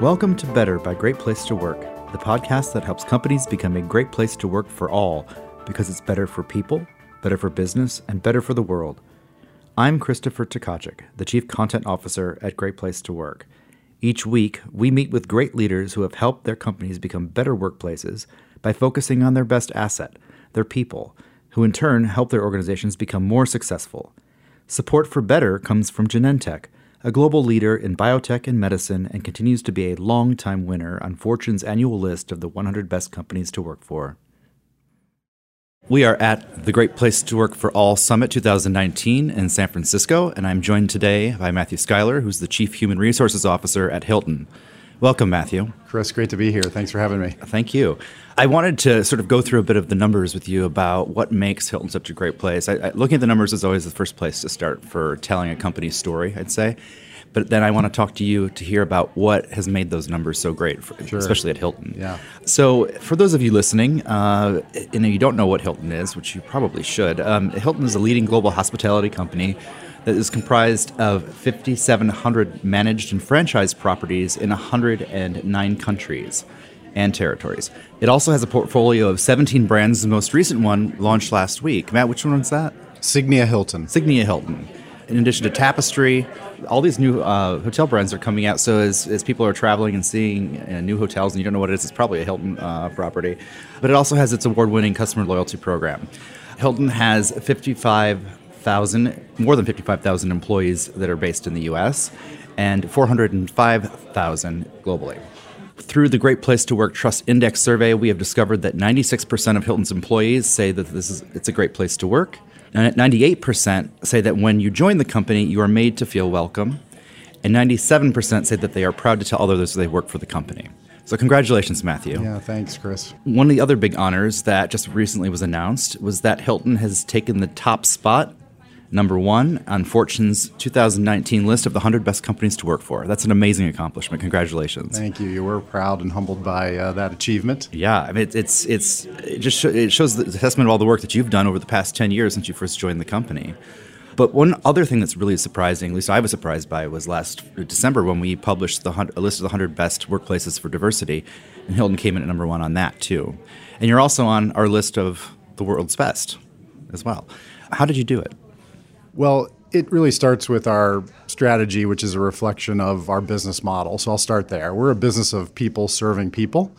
Welcome to Better by Great Place to Work, the podcast that helps companies become a great place to work for all because it's better for people, better for business, and better for the world. I'm Christopher Tkaczyk, the Chief Content Officer at Great Place to Work. Each week, we meet with great leaders who have helped their companies become better workplaces by focusing on their best asset, their people, who in turn help their organizations become more successful. Support for Better comes from Genentech a global leader in biotech and medicine, and continues to be a long-time winner on Fortune's annual list of the 100 best companies to work for. We are at the Great Place to Work for All Summit 2019 in San Francisco, and I'm joined today by Matthew Schuyler, who's the Chief Human Resources Officer at Hilton. Welcome, Matthew. Chris, great to be here. Thanks for having me. Thank you. I wanted to sort of go through a bit of the numbers with you about what makes Hilton such a great place. I, I, looking at the numbers is always the first place to start for telling a company's story, I'd say. But then I want to talk to you to hear about what has made those numbers so great, for, sure. especially at Hilton. Yeah. So, for those of you listening, uh, and you don't know what Hilton is, which you probably should, um, Hilton is a leading global hospitality company that is comprised of 5,700 managed and franchised properties in 109 countries and territories. It also has a portfolio of 17 brands. The most recent one launched last week. Matt, which one was that? Signia Hilton. Signia Hilton. In addition to Tapestry, all these new uh, hotel brands are coming out. So as, as people are traveling and seeing uh, new hotels, and you don't know what it is, it's probably a Hilton uh, property. But it also has its award-winning customer loyalty program. Hilton has 55 thousand, more than 55,000 employees that are based in the U.S. and 405,000 globally. Through the Great Place to Work Trust Index survey, we have discovered that 96% of Hilton's employees say that this is it's a great place to work. And 98% say that when you join the company, you are made to feel welcome. And 97% say that they are proud to tell others they work for the company. So, congratulations, Matthew. Yeah, thanks, Chris. One of the other big honors that just recently was announced was that Hilton has taken the top spot number one on Fortune's 2019 list of the 100 best companies to work for. That's an amazing accomplishment. Congratulations. Thank you. You were proud and humbled by uh, that achievement. Yeah, I mean, it, it's it's it just sh- it shows the testament of all the work that you've done over the past 10 years since you first joined the company. But one other thing that's really surprising, at least I was surprised by, was last December when we published the a list of the 100 best workplaces for diversity, and Hilton came in at number one on that too. And you're also on our list of the world's best as well. How did you do it? Well, it really starts with our strategy, which is a reflection of our business model. So I'll start there. We're a business of people serving people.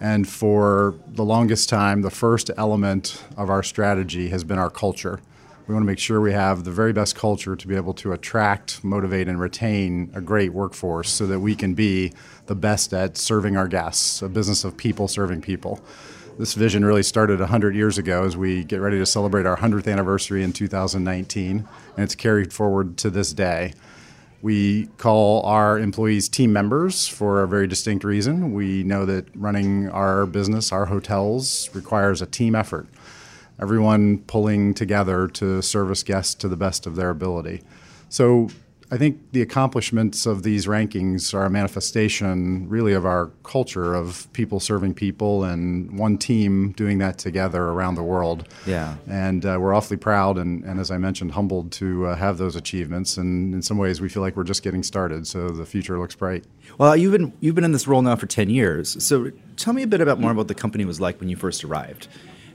And for the longest time, the first element of our strategy has been our culture. We want to make sure we have the very best culture to be able to attract, motivate, and retain a great workforce so that we can be the best at serving our guests, a business of people serving people. This vision really started 100 years ago as we get ready to celebrate our 100th anniversary in 2019, and it's carried forward to this day. We call our employees team members for a very distinct reason. We know that running our business, our hotels, requires a team effort. Everyone pulling together to service guests to the best of their ability. So I think the accomplishments of these rankings are a manifestation, really, of our culture of people serving people and one team doing that together around the world. Yeah. And uh, we're awfully proud and, and, as I mentioned, humbled to uh, have those achievements. And in some ways, we feel like we're just getting started. So the future looks bright. Well, you've been you've been in this role now for ten years. So tell me a bit about more about the company was like when you first arrived,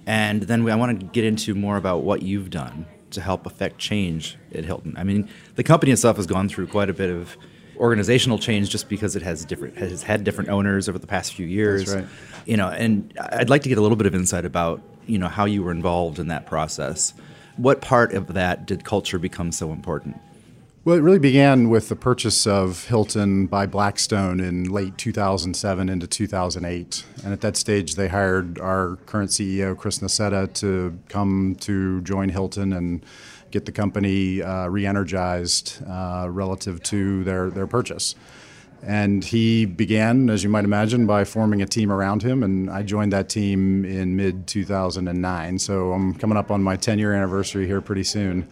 and then I want to get into more about what you've done to help affect change at Hilton. I mean, the company itself has gone through quite a bit of organizational change just because it has different has had different owners over the past few years. Right. You know, and I'd like to get a little bit of insight about you know how you were involved in that process. What part of that did culture become so important? Well, it really began with the purchase of Hilton by Blackstone in late 2007 into 2008. And at that stage, they hired our current CEO, Chris Nassetta, to come to join Hilton and get the company uh, re energized uh, relative to their, their purchase. And he began, as you might imagine, by forming a team around him. And I joined that team in mid 2009. So I'm coming up on my 10 year anniversary here pretty soon.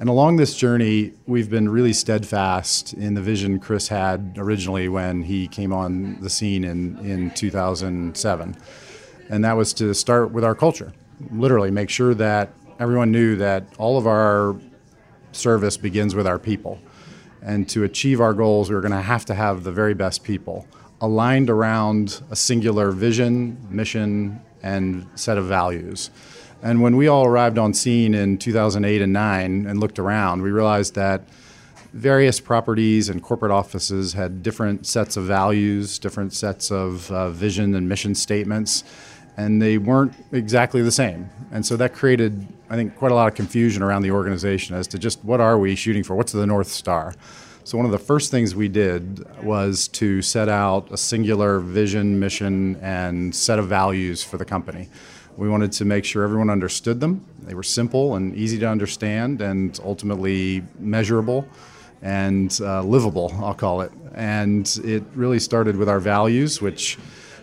And along this journey, we've been really steadfast in the vision Chris had originally when he came on the scene in, in 2007. And that was to start with our culture, literally, make sure that everyone knew that all of our service begins with our people. And to achieve our goals, we were going to have to have the very best people aligned around a singular vision, mission, and set of values. And when we all arrived on scene in 2008 and 9 and looked around, we realized that various properties and corporate offices had different sets of values, different sets of uh, vision and mission statements, and they weren't exactly the same. And so that created, I think, quite a lot of confusion around the organization as to just what are we shooting for? What's the North Star? So, one of the first things we did was to set out a singular vision, mission, and set of values for the company. We wanted to make sure everyone understood them. They were simple and easy to understand and ultimately measurable and uh, livable, I'll call it. And it really started with our values, which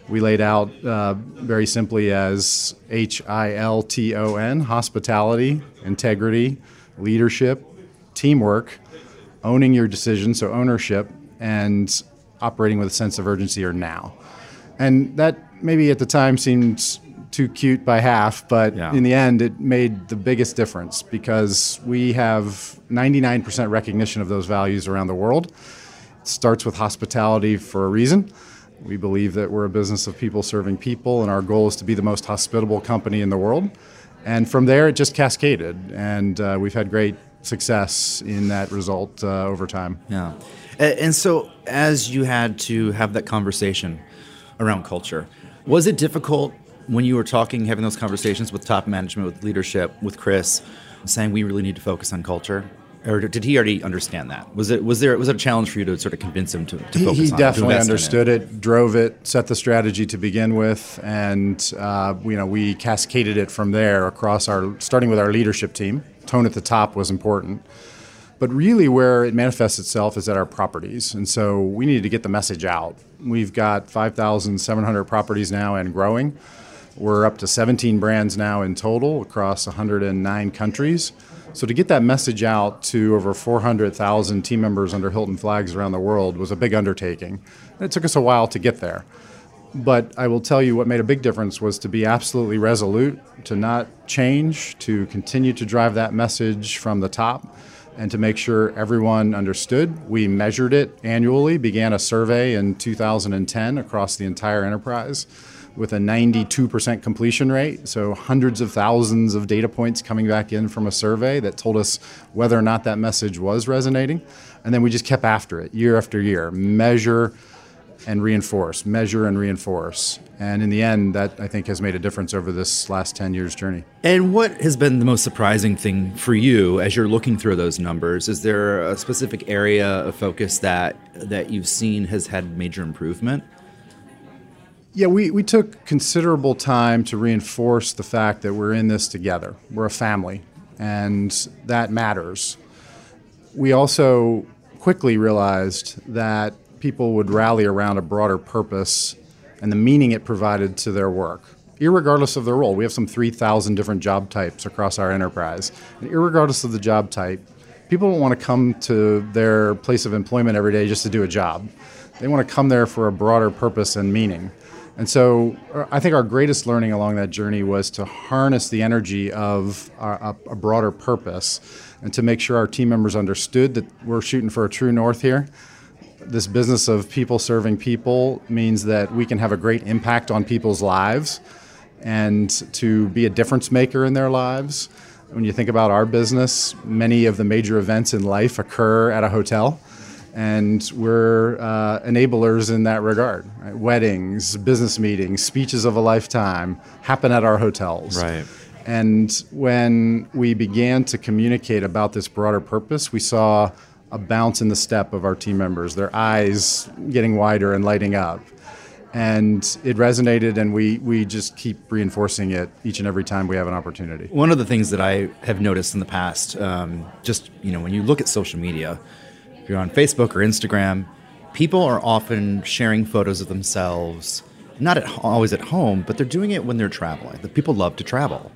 we laid out uh, very simply as H I L T O N hospitality, integrity, leadership, teamwork owning your decision, so ownership, and operating with a sense of urgency or now. And that maybe at the time seemed too cute by half, but yeah. in the end, it made the biggest difference because we have 99% recognition of those values around the world. It starts with hospitality for a reason. We believe that we're a business of people serving people, and our goal is to be the most hospitable company in the world. And from there, it just cascaded, and uh, we've had great success in that result uh, over time. Yeah. And so, as you had to have that conversation around culture, was it difficult when you were talking, having those conversations with top management, with leadership, with Chris, saying we really need to focus on culture? Or did he already understand that? Was it was there was it a challenge for you to sort of convince him to, to focus he, he definitely understood it. it. drove it, set the strategy to begin with, and uh, you know we cascaded it from there across our starting with our leadership team tone at the top was important. But really, where it manifests itself is at our properties. And so we needed to get the message out. We've got 5,700 properties now and growing. We're up to 17 brands now in total across 109 countries. So to get that message out to over 400,000 team members under Hilton flags around the world was a big undertaking. It took us a while to get there. But I will tell you what made a big difference was to be absolutely resolute, to not change, to continue to drive that message from the top, and to make sure everyone understood. We measured it annually, began a survey in 2010 across the entire enterprise with a 92% completion rate. So, hundreds of thousands of data points coming back in from a survey that told us whether or not that message was resonating. And then we just kept after it year after year, measure and reinforce, measure and reinforce. And in the end, that I think has made a difference over this last 10 years journey. And what has been the most surprising thing for you as you're looking through those numbers? Is there a specific area of focus that, that you've seen has had major improvement? Yeah, we, we took considerable time to reinforce the fact that we're in this together. We're a family, and that matters. We also quickly realized that people would rally around a broader purpose and the meaning it provided to their work, regardless of their role. We have some 3,000 different job types across our enterprise. And regardless of the job type, people don't want to come to their place of employment every day just to do a job. They want to come there for a broader purpose and meaning. And so uh, I think our greatest learning along that journey was to harness the energy of a, a broader purpose and to make sure our team members understood that we're shooting for a true north here this business of people serving people means that we can have a great impact on people's lives and to be a difference maker in their lives. When you think about our business, many of the major events in life occur at a hotel, and we're uh, enablers in that regard. Right? Weddings, business meetings, speeches of a lifetime happen at our hotels. Right. And when we began to communicate about this broader purpose, we saw a bounce in the step of our team members, their eyes getting wider and lighting up. And it resonated, and we, we just keep reinforcing it each and every time we have an opportunity. One of the things that I have noticed in the past, um, just you know, when you look at social media, if you're on Facebook or Instagram, people are often sharing photos of themselves, not at, always at home, but they're doing it when they're traveling. The people love to travel.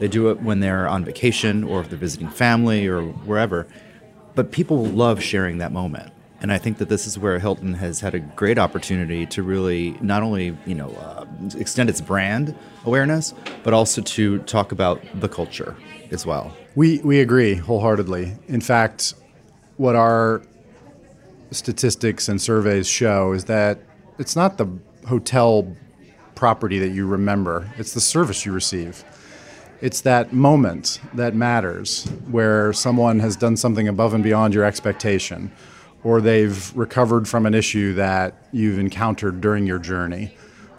They do it when they're on vacation or if they're visiting family or wherever but people love sharing that moment. And I think that this is where Hilton has had a great opportunity to really not only you know uh, extend its brand awareness, but also to talk about the culture as well. We we agree wholeheartedly. In fact, what our statistics and surveys show is that it's not the hotel property that you remember, it's the service you receive. It's that moment that matters where someone has done something above and beyond your expectation, or they've recovered from an issue that you've encountered during your journey,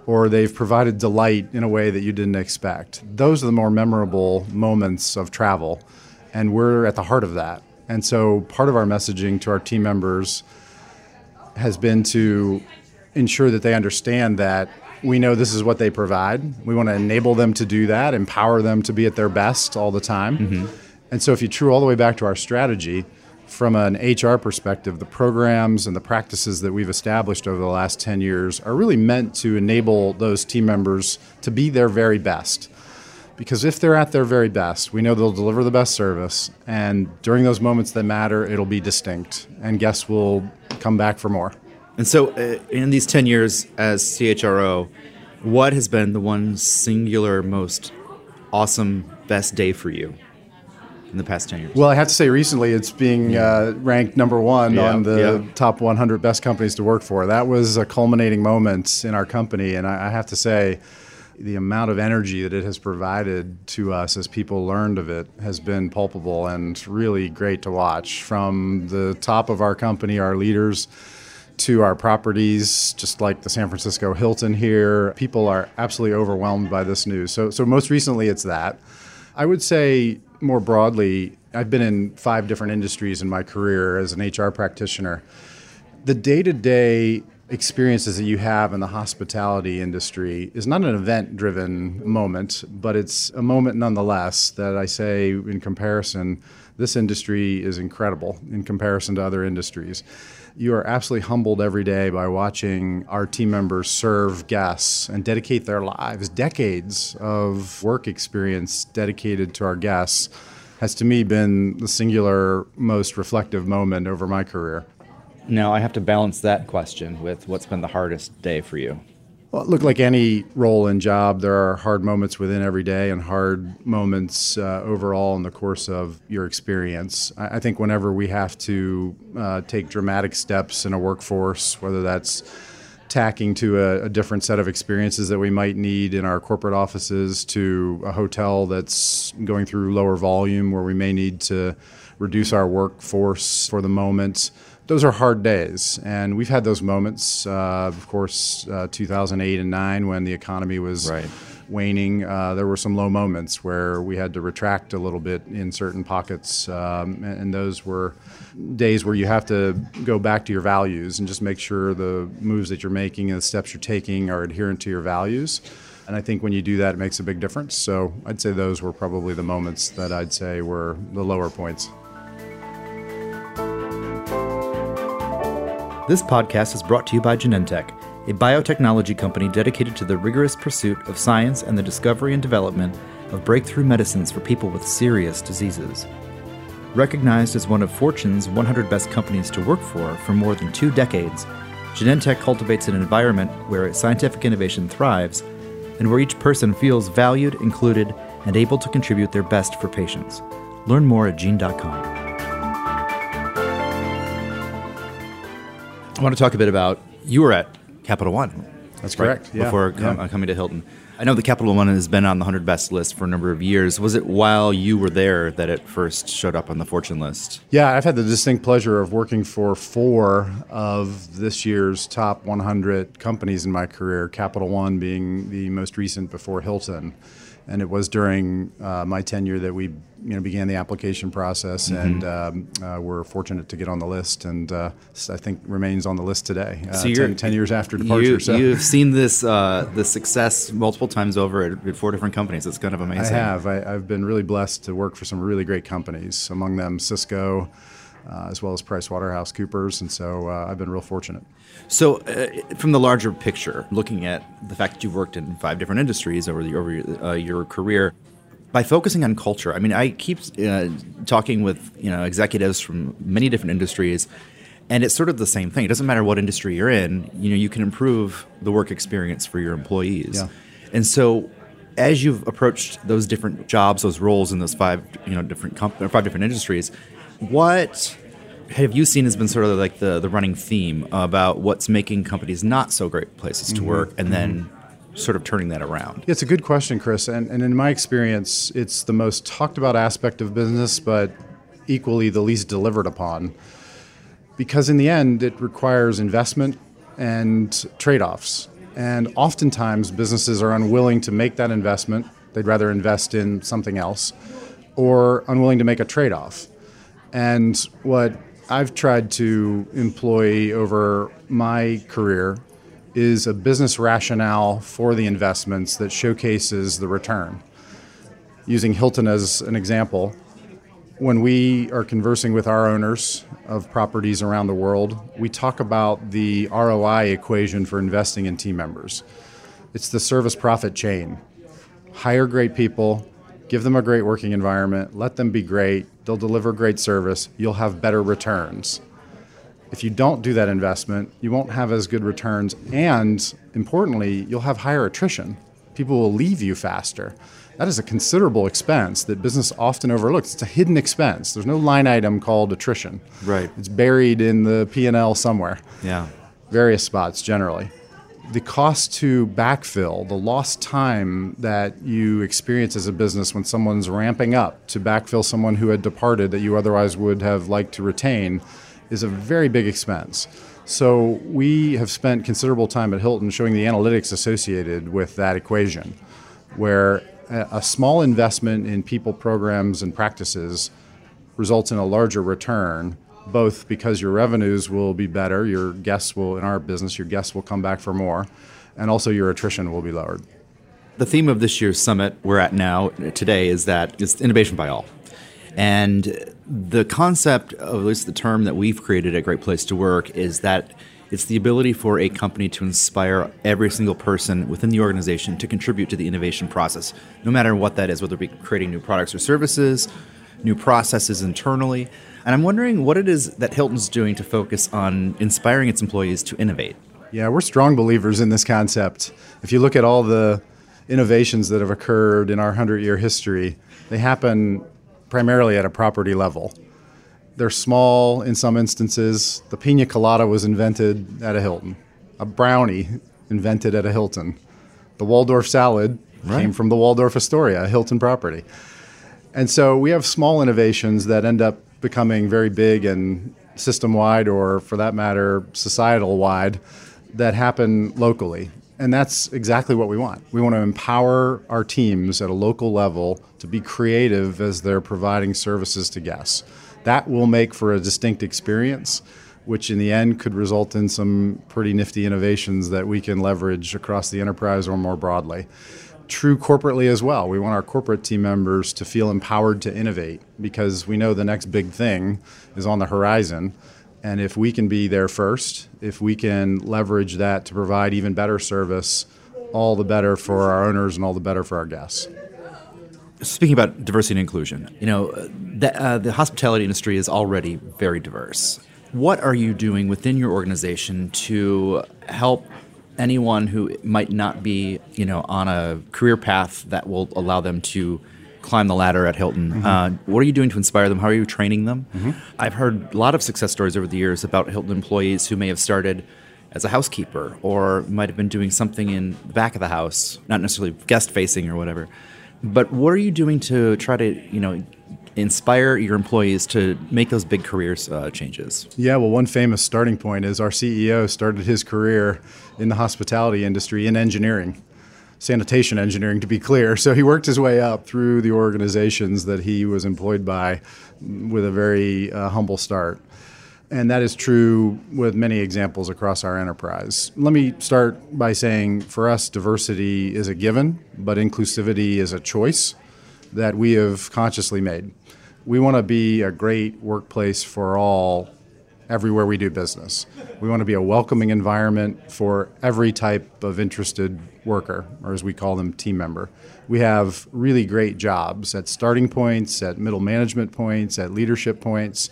or they've provided delight in a way that you didn't expect. Those are the more memorable moments of travel, and we're at the heart of that. And so part of our messaging to our team members has been to ensure that they understand that we know this is what they provide. We want to enable them to do that, empower them to be at their best all the time. Mm-hmm. And so, if you true all the way back to our strategy, from an HR perspective, the programs and the practices that we've established over the last 10 years are really meant to enable those team members to be their very best. Because if they're at their very best, we know they'll deliver the best service. And during those moments that matter, it'll be distinct, and guests will come back for more. And so, uh, in these 10 years as CHRO, what has been the one singular, most awesome, best day for you in the past 10 years? Well, I have to say, recently it's being uh, ranked number one yeah, on the yeah. top 100 best companies to work for. That was a culminating moment in our company. And I, I have to say, the amount of energy that it has provided to us as people learned of it has been palpable and really great to watch. From the top of our company, our leaders, to our properties, just like the San Francisco Hilton here. People are absolutely overwhelmed by this news. So, so most recently, it's that. I would say more broadly, I've been in five different industries in my career as an HR practitioner. The day to day experiences that you have in the hospitality industry is not an event driven moment, but it's a moment nonetheless that I say, in comparison, this industry is incredible in comparison to other industries you are absolutely humbled every day by watching our team members serve guests and dedicate their lives. Decades of work experience dedicated to our guests has to me been the singular most reflective moment over my career. Now, I have to balance that question with what's been the hardest day for you. Well, it look, like any role and job, there are hard moments within every day and hard moments uh, overall in the course of your experience. I, I think whenever we have to uh, take dramatic steps in a workforce, whether that's tacking to a, a, different set of experiences that we might need in our corporate offices to a hotel that's going through lower volume where we may need to reduce our workforce for the moment those are hard days, and we've had those moments. Uh, of course, uh, 2008 and nine when the economy was right. waning, uh, there were some low moments where we had to retract a little bit in certain pockets, um, and, and, those were days where you have to go back to your values and just make sure the moves that you're making and the steps you're taking are adherent to your values. And I think when you do that, it makes a big difference. So I'd say those were probably the moments that I'd say were the lower points. This podcast is brought to you by Genentech, a biotechnology company dedicated to the rigorous pursuit of science and the discovery and development of breakthrough medicines for people with serious diseases. Recognized as one of Fortune's 100 best companies to work for for more than two decades, Genentech cultivates an environment where scientific innovation thrives and where each person feels valued, included, and able to contribute their best for patients. Learn more at gene.com. I want to talk a bit about you were at Capital One. That's correct. Yeah. Before com- yeah. coming to Hilton. I know the Capital One has been on the 100 best list for a number of years. Was it while you were there that it first showed up on the Fortune list? Yeah, I've had the distinct pleasure of working for four of this year's top 100 companies in my career, Capital One being the most recent before Hilton and it was during uh, my tenure that we you know began the application process mm-hmm. and um, uh, we're fortunate to get on the list and uh, I think remains on the list today uh, so 10, 10, years after departure you, so. you've seen this uh, the success multiple times over at, at, four different companies it's kind of amazing I have I, have been really blessed to work for some really great companies among them Cisco uh, as well as PricewaterhouseCoopers and so I've been real fortunate so, uh, from the larger picture, looking at the fact that you've worked in five different industries over the, over your, uh, your career, by focusing on culture, I mean, I keep uh, talking with you know executives from many different industries, and it's sort of the same thing. It doesn't matter what industry you're in. You know, you can improve the work experience for your employees. Yeah. And so, as you've approached those different jobs, those roles in those five you know different comp- five different industries, what have you seen has been sort of like the, the running theme about what's making companies not so great places to mm-hmm. work and then mm-hmm. sort of turning that around? It's a good question, Chris. And, and in my experience, it's the most talked about aspect of business, but equally the least delivered upon. Because in the end, it requires investment and trade offs. And oftentimes, businesses are unwilling to make that investment. They'd rather invest in something else or unwilling to make a trade off. And what I've tried to employ over my career is a business rationale for the investments that showcases the return. Using Hilton as an example, when we are conversing with our owners of properties around the world, we talk about the ROI equation for investing in team members. It's the service profit chain. Hire great people, give them a great working environment, let them be great, they'll deliver great service, you'll have better returns. If you don't do that investment, you won't have as good returns, and importantly, you'll have higher attrition. People will leave you faster. That is a considerable expense that business often overlooks. It's a hidden expense. There's no line item called attrition. Right. It's buried in the P&L somewhere. Yeah. Various spots generally the cost to backfill, the lost time that you experience as a business when someone's ramping up to backfill someone who had departed that you otherwise would have liked to retain, is a very big expense. So we have spent considerable time at Hilton showing the analytics associated with that equation, where a small investment in people, programs, and practices results in a larger return both because your revenues will be better, your guests will, in our business, your guests will come back for more, and also your attrition will be lowered. The theme of this year's summit we're at now, today, is that it's innovation by all. And the concept, of at least the term that we've created at Great Place to Work, is that it's the ability for a company to inspire every single person within the organization to contribute to the innovation process, no matter what that is, whether it be creating new products or services, new processes internally. And I'm wondering what it is that Hilton's doing to focus on inspiring its employees to innovate. Yeah, we're strong believers in this concept. If you look at all the innovations that have occurred in our 100 year history, they happen primarily at a property level. They're small in some instances. The pina colada was invented at a Hilton, a brownie invented at a Hilton. The Waldorf salad right. came from the Waldorf Astoria, a Hilton property. And so we have small innovations that end up becoming very big and system wide, or for that matter, societal wide, that happen locally. And that's exactly what we want. We want to empower our teams at a local level to be creative as they're providing services to guests. That will make for a distinct experience, which in the end could result in some pretty nifty innovations that we can leverage across the enterprise or more broadly true corporately as well. We want our corporate team members to feel empowered to innovate because we know the next big thing is on the horizon. And if we can be there first, if we can leverage that to provide even better service, all the better for our owners and all the better for our guests. Speaking about diversity and inclusion, you know, the, uh, the hospitality industry is already very diverse. What are you doing within your organization to help anyone who might not be, you know, on a career path that will allow them to climb the ladder at Hilton. Mm-hmm. Uh, what are you doing to inspire them? How are you training them? Mm-hmm. I've heard a lot of success stories over the years about Hilton employees who may have started as a housekeeper or might have been doing something in the back of the house, not necessarily guest facing or whatever. But what are you doing to try to, you know, inspire your employees to make those big careers uh, changes? Yeah, well, one famous starting point is our CEO started his career in the hospitality industry in engineering, sanitation engineering to be clear. So he worked his way up through the organizations that he was employed by with a very uh, humble start. And that is true with many examples across our enterprise. Let me start by saying for us, diversity is a given, but inclusivity is a choice that we have consciously made. We want to be a great workplace for all everywhere we do business. We want to be a welcoming environment for every type of interested worker, or as we call them, team member. We have really great jobs at starting points, at middle management points, at leadership points,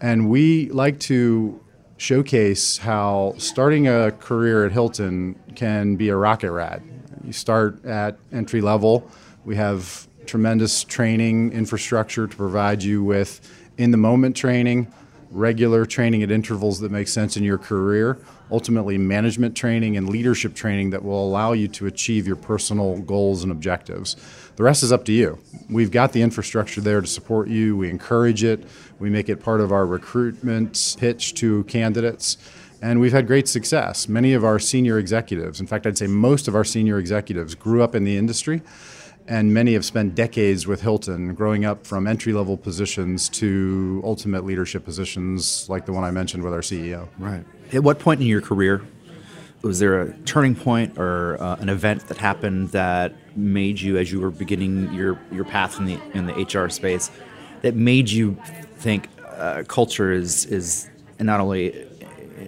and we like to showcase how starting a career at Hilton can be a rocket ride. You start at entry level. We have tremendous training infrastructure to provide you with in the moment training regular training at intervals that make sense in your career, ultimately, management training and leadership training that will allow you to achieve your personal goals and objectives. The rest is up to you. We've got the infrastructure there to support you, we encourage it, we make it part of our recruitment pitch to candidates and we've had great success. Many of our senior executives, in fact, I'd say most of our senior executives, grew up in the industry, and many have spent decades with Hilton, growing up from entry level positions to ultimate leadership positions like the one I mentioned with our CEO. Right. At what point in your career was there a turning point or uh, an event that happened that made you, as you were beginning your, your path in the in the HR space, that made you think uh, culture is is not only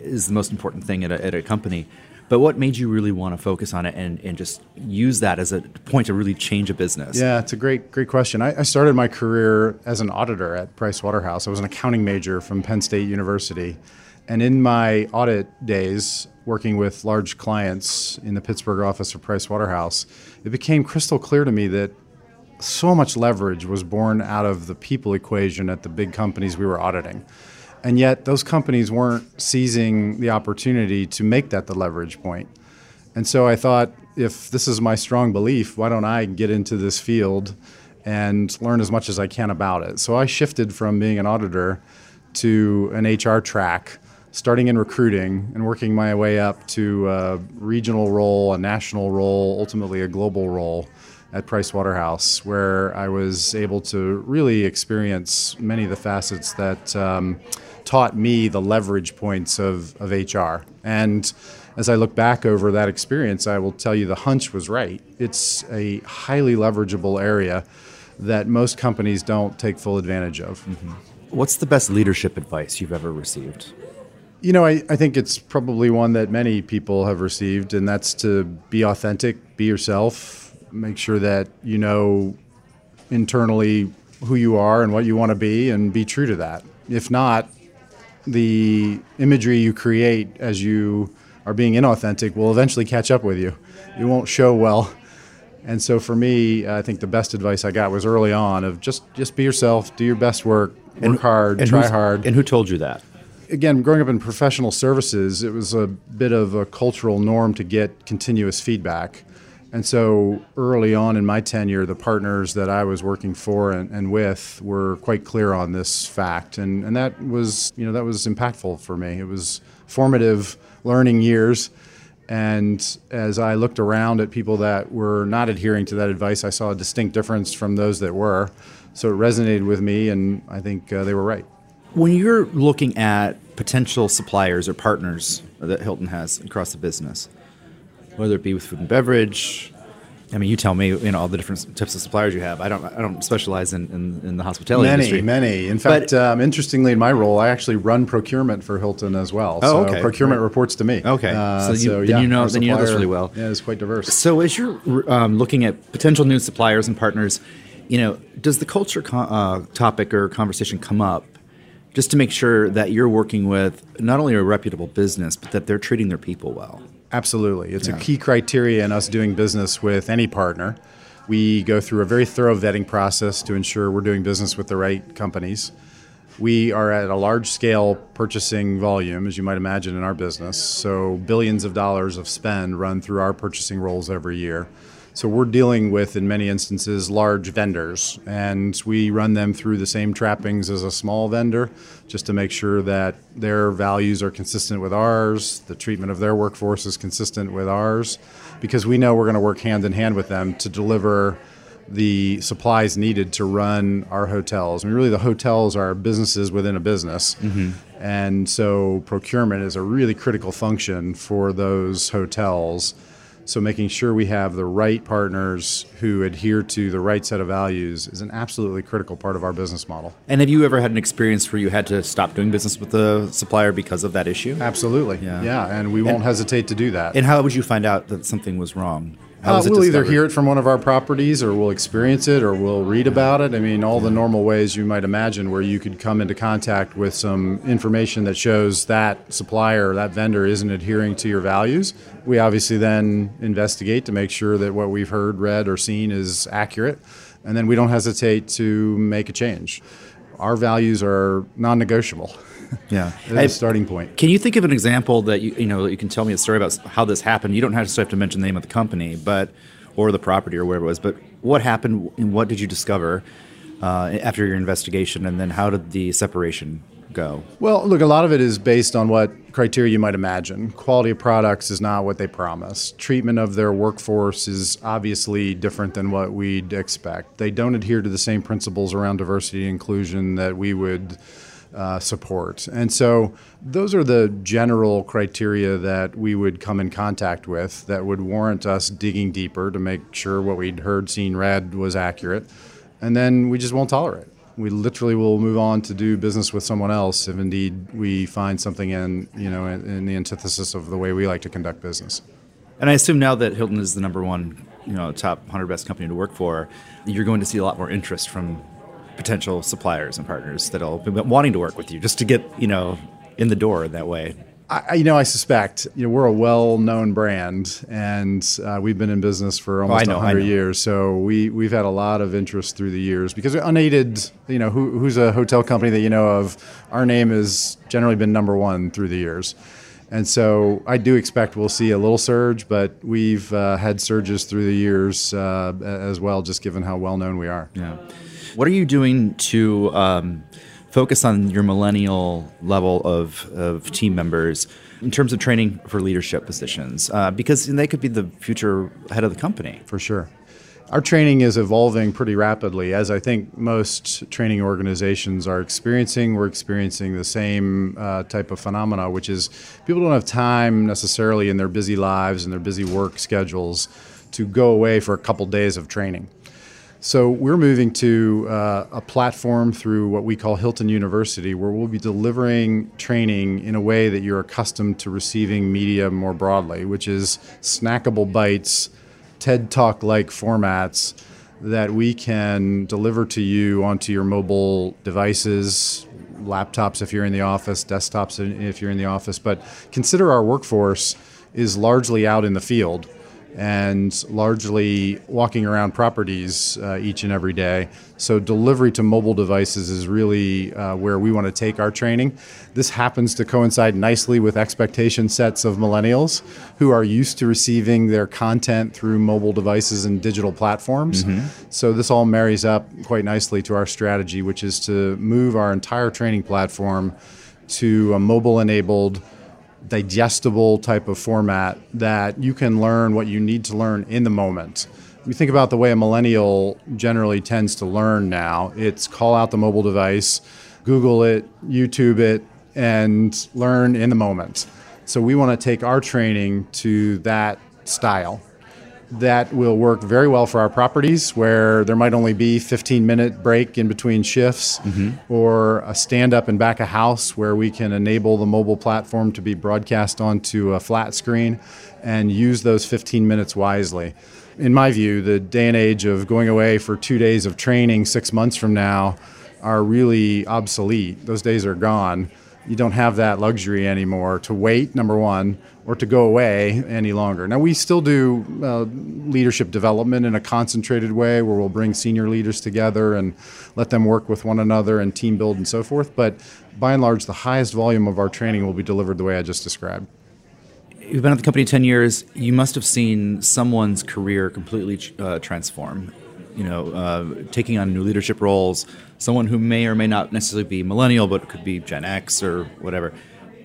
is the most important thing at a, at a company. But what made you really want to focus on it and, and just use that as a point to really change a business? Yeah, it's a great great question. I, I started my career as an auditor at Price Waterhouse. I was an accounting major from Penn State University, and in my audit days, working with large clients in the Pittsburgh office of Price Waterhouse, it became crystal clear to me that so much leverage was born out of the people equation at the big companies we were auditing. And yet, those companies weren't seizing the opportunity to make that the leverage point. And so I thought, if this is my strong belief, why don't I get into this field and learn as much as I can about it? So I shifted from being an auditor to an HR track, starting in recruiting and working my way up to a regional role, a national role, ultimately a global role at Pricewaterhouse, where I was able to really experience many of the facets that. Um, taught me the leverage points of, of HR. And as I look back over that experience, I will tell you the hunch was right. It's a highly leverageable area that most companies don't take full advantage of. Mm-hmm. What's the best leadership advice you've ever received? You know, I, I think it's probably one that many people have received, and that's to be authentic, be yourself, make sure that you know internally who you are and what you want to be, and be true to that. If not, the imagery you create as you are being inauthentic will eventually catch up with you. You won't show well. And so for me, I think the best advice I got was early on of just just be yourself, do your best work, work and, hard, and try hard. And who told you that? Again, growing up in professional services, it was a bit of a cultural norm to get continuous feedback. And so early on in my tenure, the partners that I was working for and, and, with were quite clear on this fact. And, and that was, you know, that was impactful for me. It was formative learning years. And as I looked around at people that were not adhering to that advice, I saw a distinct difference from those that were. So it resonated with me, and I think uh, they were right. When you're looking at potential suppliers or partners that Hilton has across the business, whether it be with food and beverage. I mean, you tell me, you know, all the different types of suppliers you have. I don't, I don't specialize in, in, in the hospitality many, industry. Many, many. In fact, but, um, interestingly, in my role, I actually run procurement for Hilton as well. Oh, so okay. procurement right. reports to me. Okay. Uh, so, you, so then yeah, you know, then you know this really well. Yeah, it's quite diverse. So as you're um, looking at potential new suppliers and partners, you know, does the culture co- uh, topic or conversation come up just to make sure that you're working with not only a reputable business, but that they're treating their people well? Absolutely. It's yeah. a key criteria in us doing business with any partner. We go through a very thorough vetting process to ensure we're doing business with the right companies. We are at a large scale purchasing volume, as you might imagine, in our business. So, billions of dollars of spend run through our purchasing roles every year. So we're dealing with, in many instances, large vendors, and we run them through the same trappings as a small vendor, just to make sure that their values are consistent with ours, the treatment of their workforce is consistent with ours, because we know we're going to work hand in hand with them to deliver the supplies needed to run our hotels. I mean, really, the hotels are businesses within a business. Mm-hmm. And so, procurement is a really critical function for those hotels so making sure we have the right partners who adhere to the right set of values is an absolutely critical part of our business model. And have you ever had an experience where you had to stop doing business with the supplier because of that issue? Absolutely. Yeah. Yeah, and we won't and, hesitate to do that. And how would you find out that something was wrong? Uh, we'll either hear it from one of our properties or we'll experience it or we'll read about it. I mean, all the normal ways you might imagine where you could come into contact with some information that shows that supplier or that vendor isn't adhering to your values. We obviously then investigate to make sure that what we've heard, read, or seen is accurate. And then we don't hesitate to make a change our values are non-negotiable. Yeah, That's a starting point. Can you think of an example that you you know you can tell me a story about how this happened? You don't have to have to mention the name of the company, but or the property or whatever it was. But what happened and what did you discover uh, after your investigation, and then how did the separation go? Well, look, a lot of it is based on what criteria you might imagine. Quality of products is not what they promise. Treatment of their workforce is obviously different than what we'd expect. They don't adhere to the same principles around diversity and inclusion that we would. Uh, support. And so those are the general criteria that we would come in contact with that would warrant us digging deeper to make sure what we'd heard, seen, read was accurate. And then we just won't tolerate. We literally will move on to do business with someone else if indeed we find something in, you know, in, in the antithesis of the way we like to conduct business. And I assume now that Hilton is the number one, you know, top 100 best company to work for, you're going to see a lot more interest from potential suppliers and partners that'll be wanting to work with you just to get you know in the door that way. I, you know, I suspect you know we're a well-known brand, and uh, we've been in business for almost oh, know, 100 years. So we we've had a lot of interest through the years because unaided, you know, who, who's a hotel company that you know of? Our name has generally been number one through the years. And so I do expect we'll see a little surge, but we've uh, had surges through the years uh, as well, just given how well known we are. Yeah. What are you doing to um, focus on your millennial level of, of team members in terms of training for leadership positions? Uh, because they could be the future head of the company. For sure. Our training is evolving pretty rapidly, as I think most training organizations are experiencing. We're experiencing the same uh, type of phenomena, which is people don't have time necessarily in their busy lives and their busy work schedules to go away for a couple days of training. So we're moving to uh, a platform through what we call Hilton University, where we'll be delivering training in a way that you're accustomed to receiving media more broadly, which is snackable bites, TED Talk like formats that we can deliver to you onto your mobile devices, laptops if you're in the office, desktops if you're in the office. But consider our workforce is largely out in the field and largely walking around properties uh, each and every day. So, delivery to mobile devices is really uh, where we want to take our training. This happens to coincide nicely with expectation sets of millennials who are used to receiving their content through mobile devices and digital platforms. Mm-hmm. So, this all marries up quite nicely to our strategy, which is to move our entire training platform to a mobile enabled digestible type of format that you can learn what you need to learn in the moment. You think about the way a millennial generally tends to learn now. It's call out the mobile device, Google it, YouTube it, and learn in the moment. So we want to take our training to that style that will work very well for our properties where there might only be 15 minute break in between shifts mm-hmm. or a stand up and back a house where we can enable the mobile platform to be broadcast onto a flat screen and use those 15 minutes wisely. In my view the day and age of going away for two days of training six months from now are really obsolete. Those days are gone. You don't have that luxury anymore to wait, number one, or to go away any longer. Now, we still do uh, leadership development in a concentrated way where we'll bring senior leaders together and let them work with one another and team build and so forth. But by and large, the highest volume of our training will be delivered the way I just described. You've been at the company 10 years. You must have seen someone's career completely uh, transform you know, uh, taking on new leadership roles, someone who may or may not necessarily be millennial, but could be Gen X or whatever.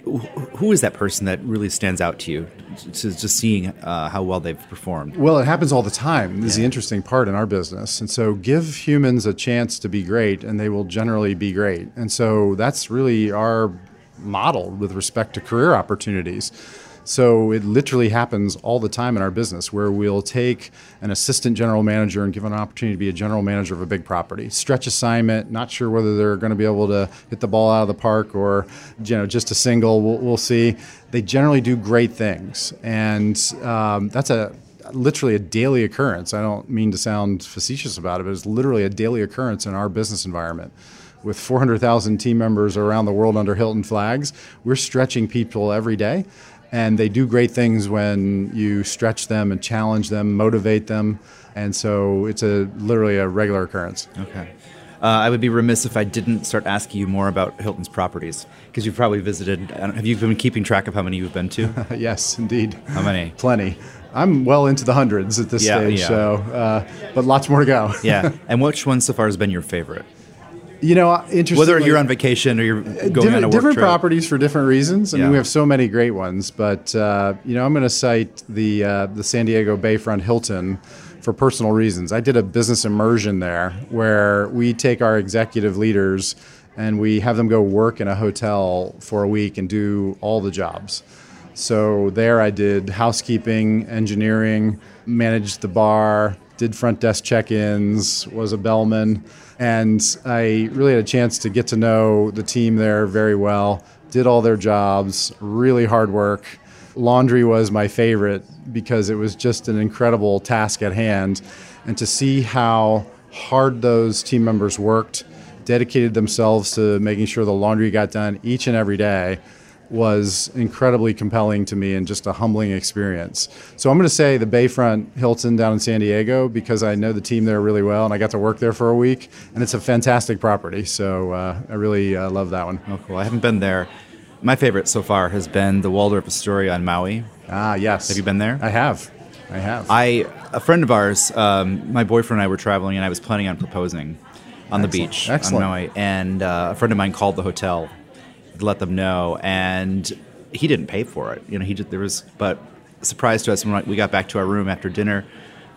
Who is that person that really stands out to you, to just seeing uh, how well they've performed? Well, it happens all the time. This yeah. is the interesting part in our business. And so, give humans a chance to be great, and they will generally be great. And so, that's really our model with respect to career opportunities. So it literally happens all the time in our business where we'll take an assistant general manager and give them an opportunity to be a general manager of a big property. Stretch assignment, not sure whether they're going to be able to hit the ball out of the park or you know just a single. We'll, we'll see. They generally do great things, and um, that's a literally a daily occurrence. I don't mean to sound facetious about it, but it's literally a daily occurrence in our business environment with 400,000 team members around the world under Hilton flags, we're stretching people every day and they do great things when you stretch them and challenge them, motivate them, and so it's a literally a regular occurrence. Okay. Uh, I would be remiss if I didn't start asking you more about Hilton's properties because you've probably visited. Have you been keeping track of how many you've been to? yes, indeed. How many? Plenty. I'm well into the hundreds at this Yeah, stage, yeah. so uh, but lots more to go. yeah. And which one so far has been your favorite? You know, interesting. Whether you're on vacation or you're going on a different, work different trip. properties for different reasons. I mean, we have so many great ones, but uh, you know, I'm going to cite the uh, the San Diego Bayfront Hilton for personal reasons. I did a business immersion there where we take our executive leaders and we have them go work in a hotel for a week and do all the jobs. So there I did housekeeping, engineering, managed the bar, did front desk check-ins, was a bellman, and I really had a chance to get to know the team there very well. Did all their jobs, really hard work. Laundry was my favorite because it was just an incredible task at hand, and to see how hard those team members worked, dedicated themselves to making sure the laundry got done each and every day was incredibly compelling to me and just a humbling experience. So I'm going to say the Bayfront Hilton down in San Diego because I know the team there really well and I got to work there for a week and it's a fantastic property. So uh, I really uh, love that one. Oh, cool. I haven't been there. My favorite so far has been the Waldorf Astoria on Maui. Ah, yes. Have you been there? I have. I have. I a friend of ours, um, my boyfriend and I were traveling, and I was planning on proposing on the Excellent. beach Excellent. on Maui. And uh, a friend of mine called the hotel let them know, and he didn't pay for it. You know, he did, there was, but surprise to us when we got back to our room after dinner.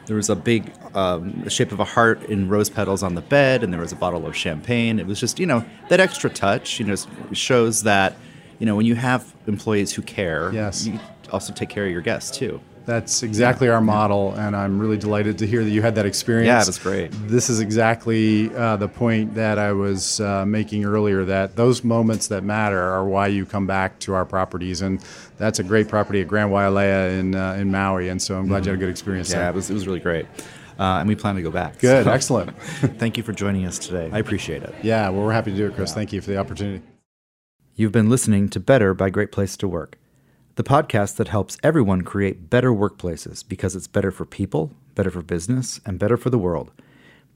There was a big, um, shape of a heart in rose petals on the bed, and there was a bottle of champagne. It was just, you know, that extra touch. You know, shows that, you know, when you have employees who care, Yes. you also take care of your guests too. That's exactly our model, and I'm really delighted to hear that you had that experience. Yeah, it was great. This is exactly uh, the point that I was uh, making earlier that those moments that matter are why you come back to our properties, and that's a great property at Grand Wailea in, uh, in Maui, and so I'm glad you had a good experience Yeah, there. it was, it was really great. Uh, and we plan to go back. Good, So, excellent. thank you for joining us today. I appreciate it. Yeah, well, we're happy to do it, Chris. Thank you for the opportunity. You've been listening to Better by Great Place to Work, the podcast that helps everyone create better workplaces because it's better for people, better for business, and better for the world.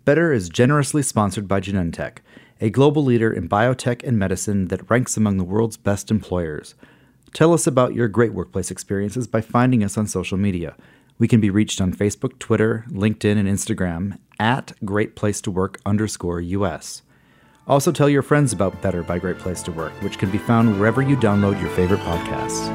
Better is generously sponsored by Genentech, a global leader in biotech and medicine that ranks among the world's best employers. Tell us about your great workplace experiences by finding us on social media. We can be reached on Facebook, Twitter, LinkedIn, and Instagram at Great Place to Work underscore US. Also, tell your friends about Better by Great Place to Work, which can be found wherever you download your favorite podcasts.